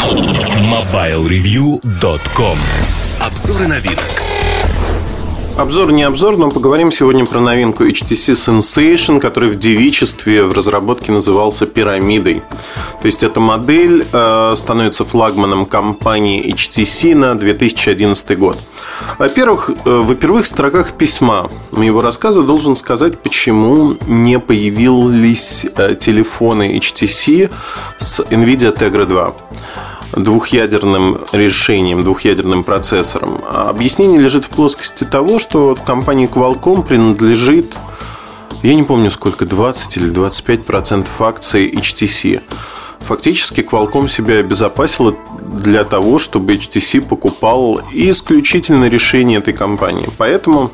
MobileReview.com Обзоры новинок Обзор не обзор, но поговорим сегодня про новинку HTC Sensation, который в девичестве в разработке назывался пирамидой. То есть эта модель э, становится флагманом компании HTC на 2011 год. Во-первых, э, в первых строках письма моего рассказа должен сказать, почему не появились э, телефоны HTC с NVIDIA Tegra 2 двухъядерным решением, двухъядерным процессором. Объяснение лежит в плоскости того, что компании Qualcomm принадлежит, я не помню сколько, 20 или 25 процентов акций HTC. Фактически Qualcomm себя обезопасила для того, чтобы HTC покупал исключительно решение этой компании. Поэтому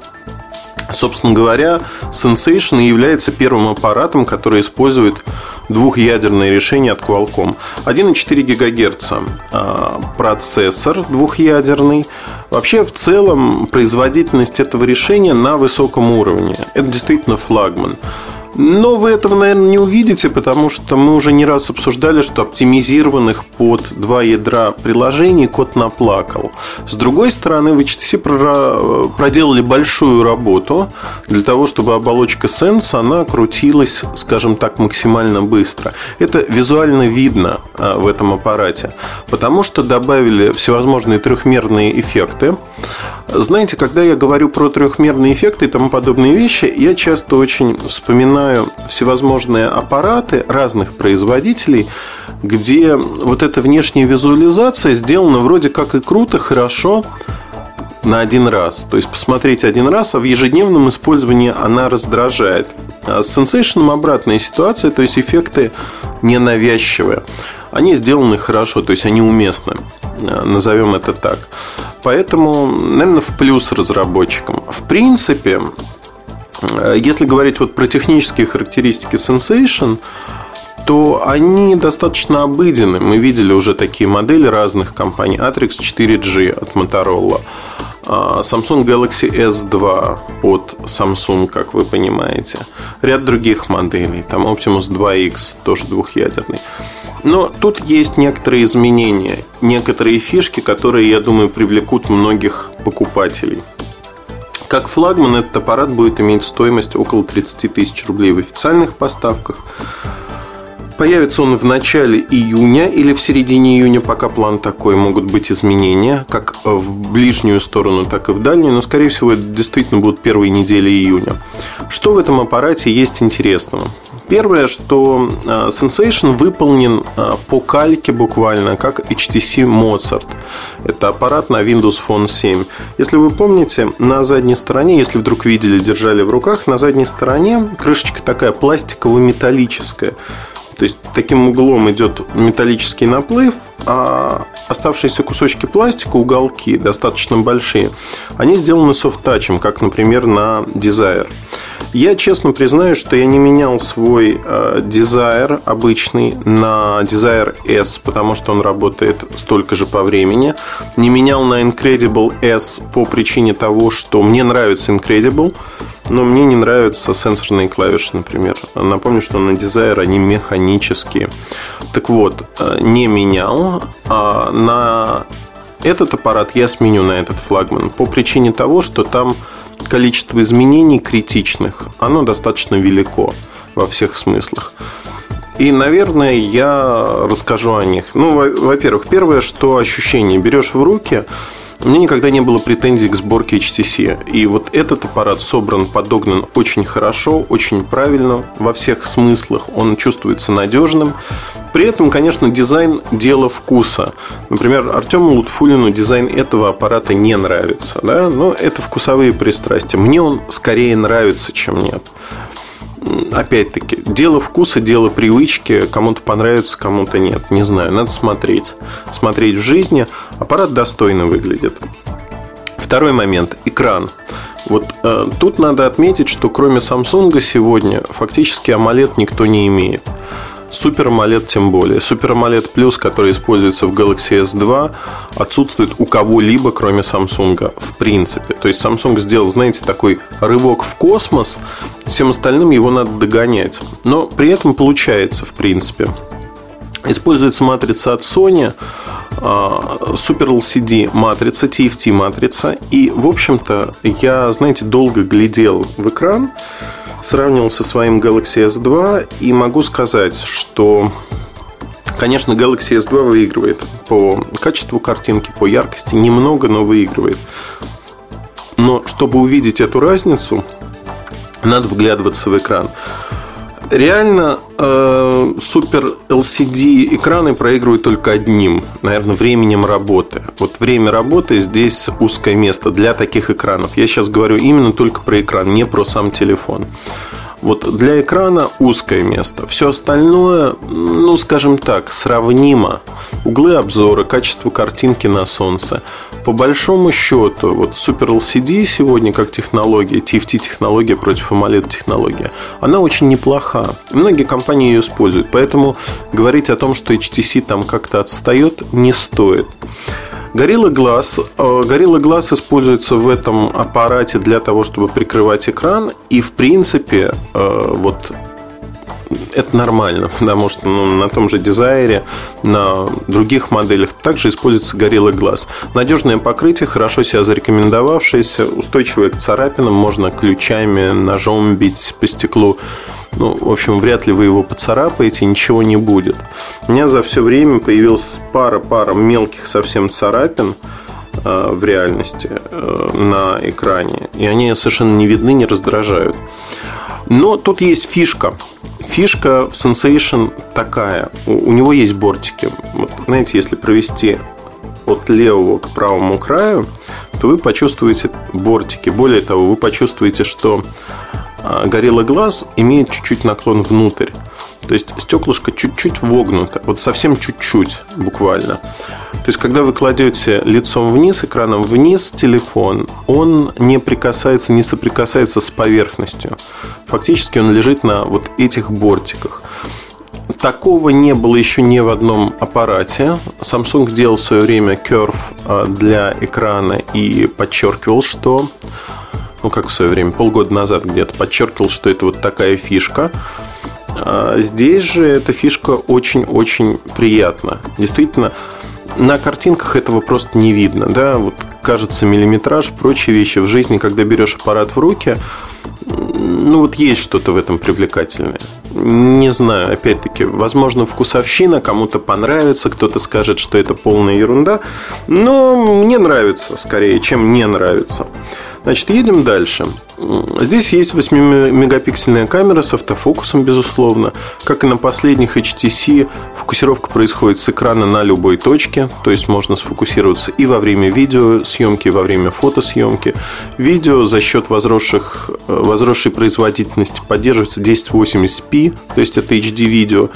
Собственно говоря, Sensation является первым аппаратом, который использует двухъядерное решение от Qualcomm. 1,4 ГГц а, процессор двухъядерный. Вообще, в целом, производительность этого решения на высоком уровне. Это действительно флагман. Но вы этого, наверное, не увидите, потому что мы уже не раз обсуждали, что оптимизированных под два ядра приложений код наплакал. С другой стороны, в HTC проделали большую работу для того, чтобы оболочка Sense, она крутилась, скажем так, максимально быстро. Это визуально видно а, в этом аппарате, потому что добавили всевозможные трехмерные эффекты. Знаете, когда я говорю про трехмерные эффекты и тому подобные вещи, я часто очень вспоминаю всевозможные аппараты разных производителей, где вот эта внешняя визуализация сделана вроде как и круто, хорошо, на один раз. То есть посмотреть один раз, а в ежедневном использовании она раздражает. А с Sensation обратная ситуация, то есть эффекты ненавязчивые. Они сделаны хорошо, то есть они уместны. Назовем это так. Поэтому, наверное, в плюс разработчикам. В принципе, э, если говорить вот про технические характеристики Sensation, то они достаточно обыденны. Мы видели уже такие модели разных компаний. Atrix 4G от Motorola, а, Samsung Galaxy S2 от Samsung, как вы понимаете. Ряд других моделей. Там Optimus 2X, тоже двухъядерный. Но тут есть некоторые изменения, некоторые фишки, которые, я думаю, привлекут многих покупателей. Как флагман этот аппарат будет иметь стоимость около 30 тысяч рублей в официальных поставках. Появится он в начале июня или в середине июня, пока план такой, могут быть изменения, как в ближнюю сторону, так и в дальнюю, но, скорее всего, это действительно будут первые недели июня. Что в этом аппарате есть интересного? Первое, что а, Sensation выполнен а, по кальке буквально, как HTC Mozart. Это аппарат на Windows Phone 7. Если вы помните, на задней стороне, если вдруг видели, держали в руках, на задней стороне крышечка такая пластиково-металлическая. То есть таким углом идет металлический наплыв, а оставшиеся кусочки пластика, уголки достаточно большие, они сделаны софт-тачем, как, например, на Desire. Я честно признаю, что я не менял свой э, Desire обычный на Desire S, потому что он работает столько же по времени. Не менял на Incredible S по причине того, что мне нравится Incredible, но мне не нравятся сенсорные клавиши, например. Напомню, что на Desire они механические. Так вот, э, не менял. А на этот аппарат я сменю на этот флагман по причине того, что там количество изменений критичных, оно достаточно велико во всех смыслах. И, наверное, я расскажу о них. Ну, во-первых, первое, что ощущение. Берешь в руки, у меня никогда не было претензий к сборке HTC. И вот этот аппарат собран, подогнан очень хорошо, очень правильно во всех смыслах. Он чувствуется надежным. При этом, конечно, дизайн – дело вкуса. Например, Артему Лутфулину дизайн этого аппарата не нравится. Да? Но это вкусовые пристрастия. Мне он скорее нравится, чем нет опять-таки, дело вкуса, дело привычки. Кому-то понравится, кому-то нет. Не знаю, надо смотреть. Смотреть в жизни. Аппарат достойно выглядит. Второй момент. Экран. Вот э, тут надо отметить, что кроме Samsung сегодня фактически AMOLED никто не имеет. Супер AMOLED тем более. Супер AMOLED Plus, который используется в Galaxy S2, отсутствует у кого-либо, кроме Samsung, в принципе. То есть Samsung сделал, знаете, такой рывок в космос, всем остальным его надо догонять. Но при этом получается, в принципе. Используется матрица от Sony. Super LCD матрица, TFT матрица. И, в общем-то, я, знаете, долго глядел в экран, сравнивал со своим Galaxy S2 и могу сказать, что Конечно, Galaxy S2 выигрывает по качеству картинки, по яркости немного, но выигрывает. Но чтобы увидеть эту разницу, надо вглядываться в экран. Реально э, супер LCD экраны проигрывают только одним, наверное, временем работы. Вот время работы здесь узкое место для таких экранов. Я сейчас говорю именно только про экран, не про сам телефон. Вот для экрана узкое место. Все остальное, ну, скажем так, сравнимо. Углы обзора, качество картинки на солнце. По большому счету, вот Super LCD сегодня как технология, TFT-технология против AMOLED-технология, она очень неплоха. Многие компании ее используют. Поэтому говорить о том, что HTC там как-то отстает, не стоит. Gorilla Glass. Э, Gorilla Glass используется в этом аппарате для того, чтобы прикрывать экран. И, в принципе, э, вот это нормально, потому что ну, на том же дизайре, на других моделях также используется Gorilla Glass. Надежное покрытие, хорошо себя зарекомендовавшееся, устойчивое к царапинам, можно ключами, ножом бить по стеклу. Ну, в общем, вряд ли вы его поцарапаете, ничего не будет. У меня за все время появилась пара-пара мелких совсем царапин э, в реальности э, на экране. И они совершенно не видны, не раздражают. Но тут есть фишка. Фишка в Sensation такая. У, у него есть бортики. Вот, знаете, если провести от левого к правому краю, то вы почувствуете бортики. Более того, вы почувствуете, что горелый глаз имеет чуть-чуть наклон внутрь. То есть стеклышко чуть-чуть вогнуто, вот совсем чуть-чуть буквально. То есть, когда вы кладете лицом вниз, экраном вниз телефон, он не прикасается, не соприкасается с поверхностью. Фактически он лежит на вот этих бортиках. Такого не было еще ни в одном аппарате. Samsung делал в свое время Curve а, для экрана и подчеркивал, что ну как в свое время, полгода назад где-то подчеркивал, что это вот такая фишка. А здесь же эта фишка очень-очень приятна. Действительно, на картинках этого просто не видно. Да? Вот кажется миллиметраж, прочие вещи в жизни, когда берешь аппарат в руки, ну вот есть что-то в этом привлекательное. Не знаю, опять-таки, возможно, вкусовщина, кому-то понравится, кто-то скажет, что это полная ерунда, но мне нравится скорее, чем не нравится. Значит, едем дальше. Здесь есть 8-мегапиксельная камера с автофокусом, безусловно. Как и на последних HTC, фокусировка происходит с экрана на любой точке, то есть можно сфокусироваться и во время видеосъемки, и во время фотосъемки. Видео за счет возросших, возросшей производительности поддерживается 1080p, то есть это HD-видео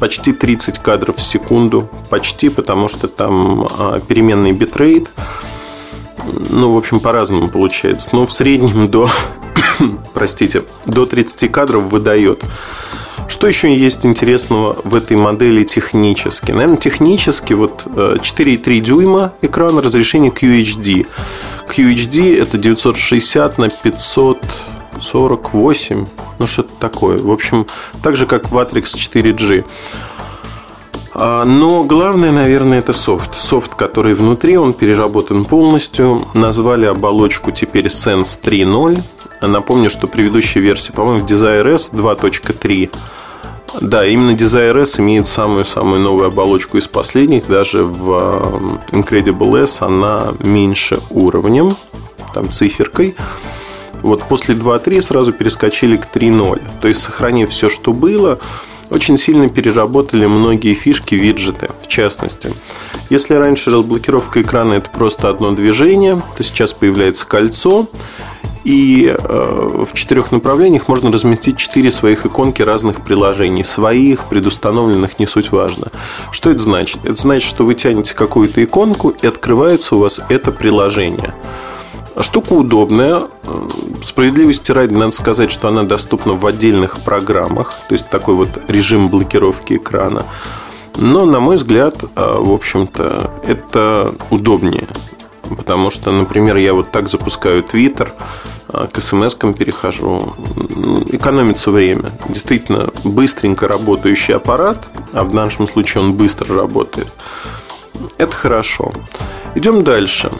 почти 30 кадров в секунду, почти, потому что там а, переменный битрейт, ну, в общем, по-разному получается. Но в среднем до, простите, до 30 кадров выдает. Что еще есть интересного в этой модели технически? Наверное, технически вот 4,3 э, дюйма экран, разрешение QHD. QHD это 960 на 548, ну что-то такое. В общем, так же как в Atrix 4G. А, но главное, наверное, это софт. Софт, который внутри, он переработан полностью. Назвали оболочку теперь Sense 3.0. Напомню, что предыдущая версия, по-моему, в S 2.3. Да, именно Desire S имеет самую-самую новую оболочку из последних. Даже в Incredible S она меньше уровнем, там циферкой. Вот после 2.3 сразу перескочили к 3.0. То есть, сохранив все, что было, очень сильно переработали многие фишки виджеты, в частности. Если раньше разблокировка экрана это просто одно движение, то сейчас появляется кольцо, и э, в четырех направлениях можно разместить четыре своих иконки разных приложений. Своих, предустановленных, не суть важно. Что это значит? Это значит, что вы тянете какую-то иконку, и открывается у вас это приложение. Штука удобная. Справедливости ради, надо сказать, что она доступна в отдельных программах. То есть такой вот режим блокировки экрана. Но, на мой взгляд, а, в общем-то, это удобнее. Потому что, например, я вот так запускаю Twitter, а, к смс-кам перехожу. Экономится время. Действительно, быстренько работающий аппарат, а в нашем случае он быстро работает – Это хорошо. Идем дальше.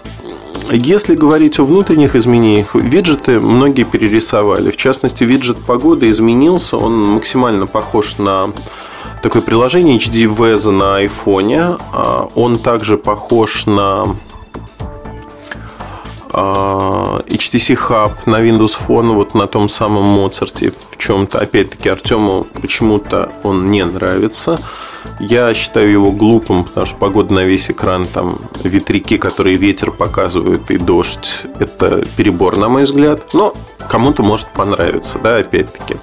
Если говорить о внутренних изменениях, виджеты многие перерисовали. В частности, виджет погоды изменился. Он максимально похож на такое приложение HD Weather на айфоне. А, он также похож на а, HTC Hub на Windows Phone, вот на том самом Mozart в чем-то. Опять-таки, Артему почему-то он не нравится. Я считаю его глупым, потому что погода на весь экран, там ветряки, которые ветер показывают, и дождь, это перебор, на мой взгляд. Но кому-то может понравиться, да, опять-таки.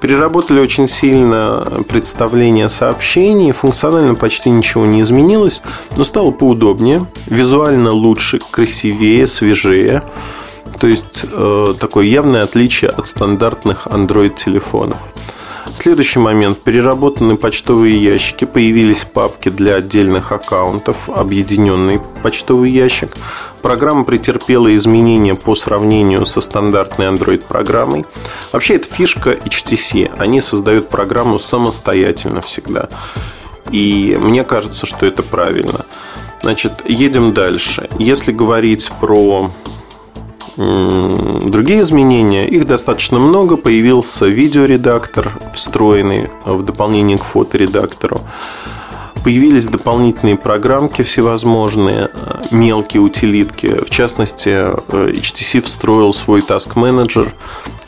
Переработали очень сильно представление сообщений. Функционально почти ничего не изменилось, но стало поудобнее, визуально лучше, красивее, свежее. То есть э, такое явное отличие от стандартных Android-телефонов. Следующий момент. Переработаны почтовые ящики. Появились папки для отдельных аккаунтов. Объединенный почтовый ящик. Программа претерпела изменения по сравнению со стандартной Android-программой. Вообще, это фишка HTC. Они создают программу самостоятельно всегда. И мне кажется, что это правильно. Значит, едем дальше. Если говорить про другие изменения. Их достаточно много. Появился видеоредактор, встроенный в дополнение к фоторедактору. Появились дополнительные программки всевозможные, э, мелкие утилитки. В частности, э, HTC встроил свой Task Manager,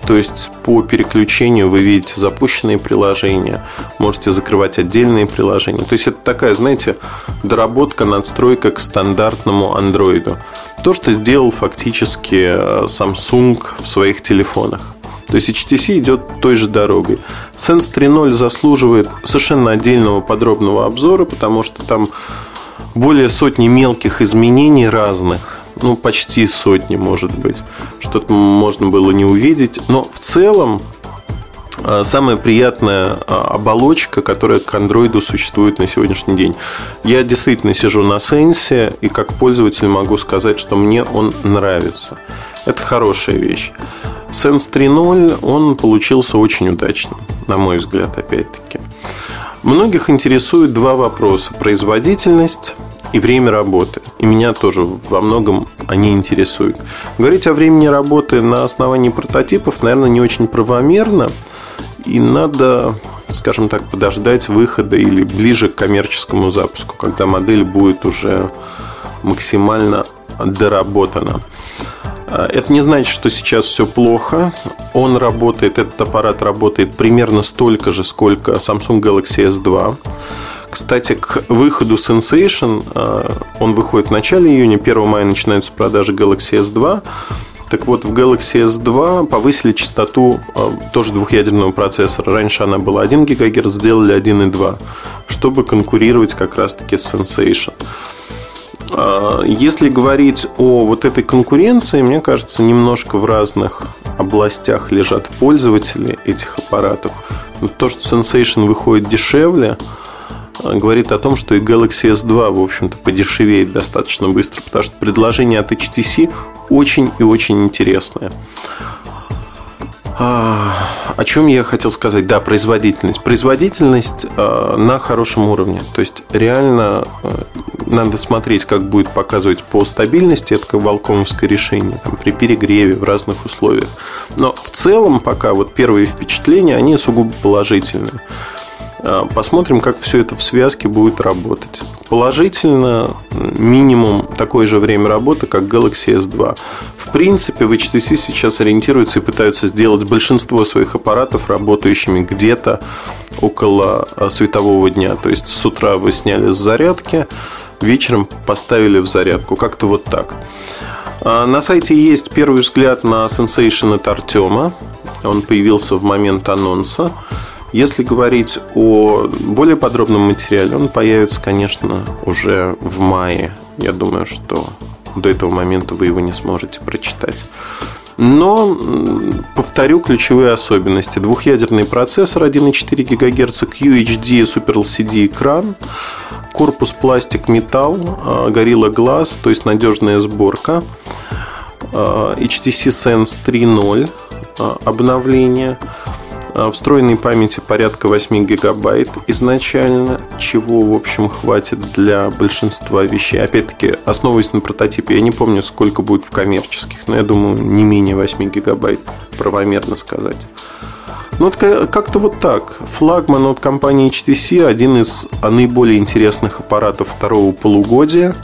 то есть по переключению вы видите запущенные приложения, можете закрывать отдельные приложения. То есть это такая, знаете, доработка, надстройка к стандартному андроиду. То, что сделал фактически э, Samsung в своих телефонах. То есть HTC идет той же дорогой. Sense 3.0 заслуживает совершенно отдельного подробного обзора, потому что там более сотни мелких изменений разных. Ну, почти сотни, может быть. Что-то можно было не увидеть. Но в целом э, самая приятная э, оболочка, которая к андроиду существует на сегодняшний день. Я действительно сижу на сенсе, и как пользователь могу сказать, что мне он нравится. Это хорошая вещь. Sense 3.0, он получился очень удачным, на мой взгляд, опять-таки. Многих интересует два вопроса. Производительность и время работы. И меня тоже во многом они интересуют. Говорить о времени работы на основании прототипов, наверное, не очень правомерно. И надо, скажем так, подождать выхода или ближе к коммерческому запуску, когда модель будет уже максимально доработана. А, это не значит, что сейчас все плохо. Он работает, этот аппарат работает примерно столько же, сколько Samsung Galaxy S2. Кстати, к выходу Sensation, а, он выходит в начале июня, 1 мая начинаются продажи Galaxy S2. Так вот, в Galaxy S2 повысили частоту а, тоже двухъядерного процессора. Раньше она была 1 ГГц, сделали 1,2, чтобы конкурировать как раз-таки с Sensation. А, если говорить о вот этой конкуренции, мне кажется, немножко в разных областях лежат пользователи этих аппаратов. Но то, что Sensation выходит дешевле, говорит о том, что и Galaxy S2, в общем-то, подешевеет достаточно быстро, потому что предложение от HTC очень и очень интересное. А, о чем я хотел сказать? Да, производительность. Производительность э, на хорошем уровне. То есть реально э, надо смотреть, как будет показывать по стабильности это волкомовское решение там, при перегреве в разных условиях. Но в целом пока вот первые впечатления, они сугубо положительные. А, посмотрим, как все это в связке будет работать. Положительно минимум такое же время работы, как Galaxy S2. В принципе, в HTC сейчас ориентируются и пытаются сделать большинство своих аппаратов работающими где-то около а, светового дня. То есть с утра вы сняли с зарядки, вечером поставили в зарядку. Как-то вот так. А, на сайте есть первый взгляд на Sensation от Артема. Он появился в момент анонса. Если говорить о более подробном материале, он появится, конечно, уже в мае. Я думаю, что до этого момента вы его не сможете прочитать. Но, повторю, ключевые особенности. Двухъядерный процессор 1,4 ГГц, QHD Super LCD экран, корпус пластик металл, а, Gorilla Glass, то есть надежная сборка, а, HTC Sense 3.0 а, обновление – А, встроенной памяти порядка 8 гигабайт изначально, чего, в общем, хватит для большинства вещей. Опять-таки, основываясь на прототипе, я не помню, сколько будет в коммерческих, но я думаю, не менее 8 гигабайт, правомерно сказать. Ну, как-то вот так. Флагман от компании HTC один из наиболее интересных аппаратов второго полугодия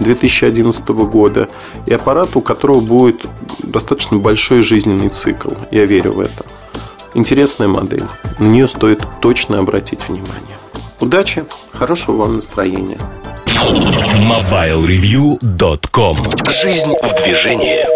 2011 года. И аппарат, у которого будет достаточно большой жизненный цикл. Я верю в это. Интересная модель. На нее стоит точно обратить внимание. Удачи, хорошего вам настроения. MobileReview.com Жизнь в движении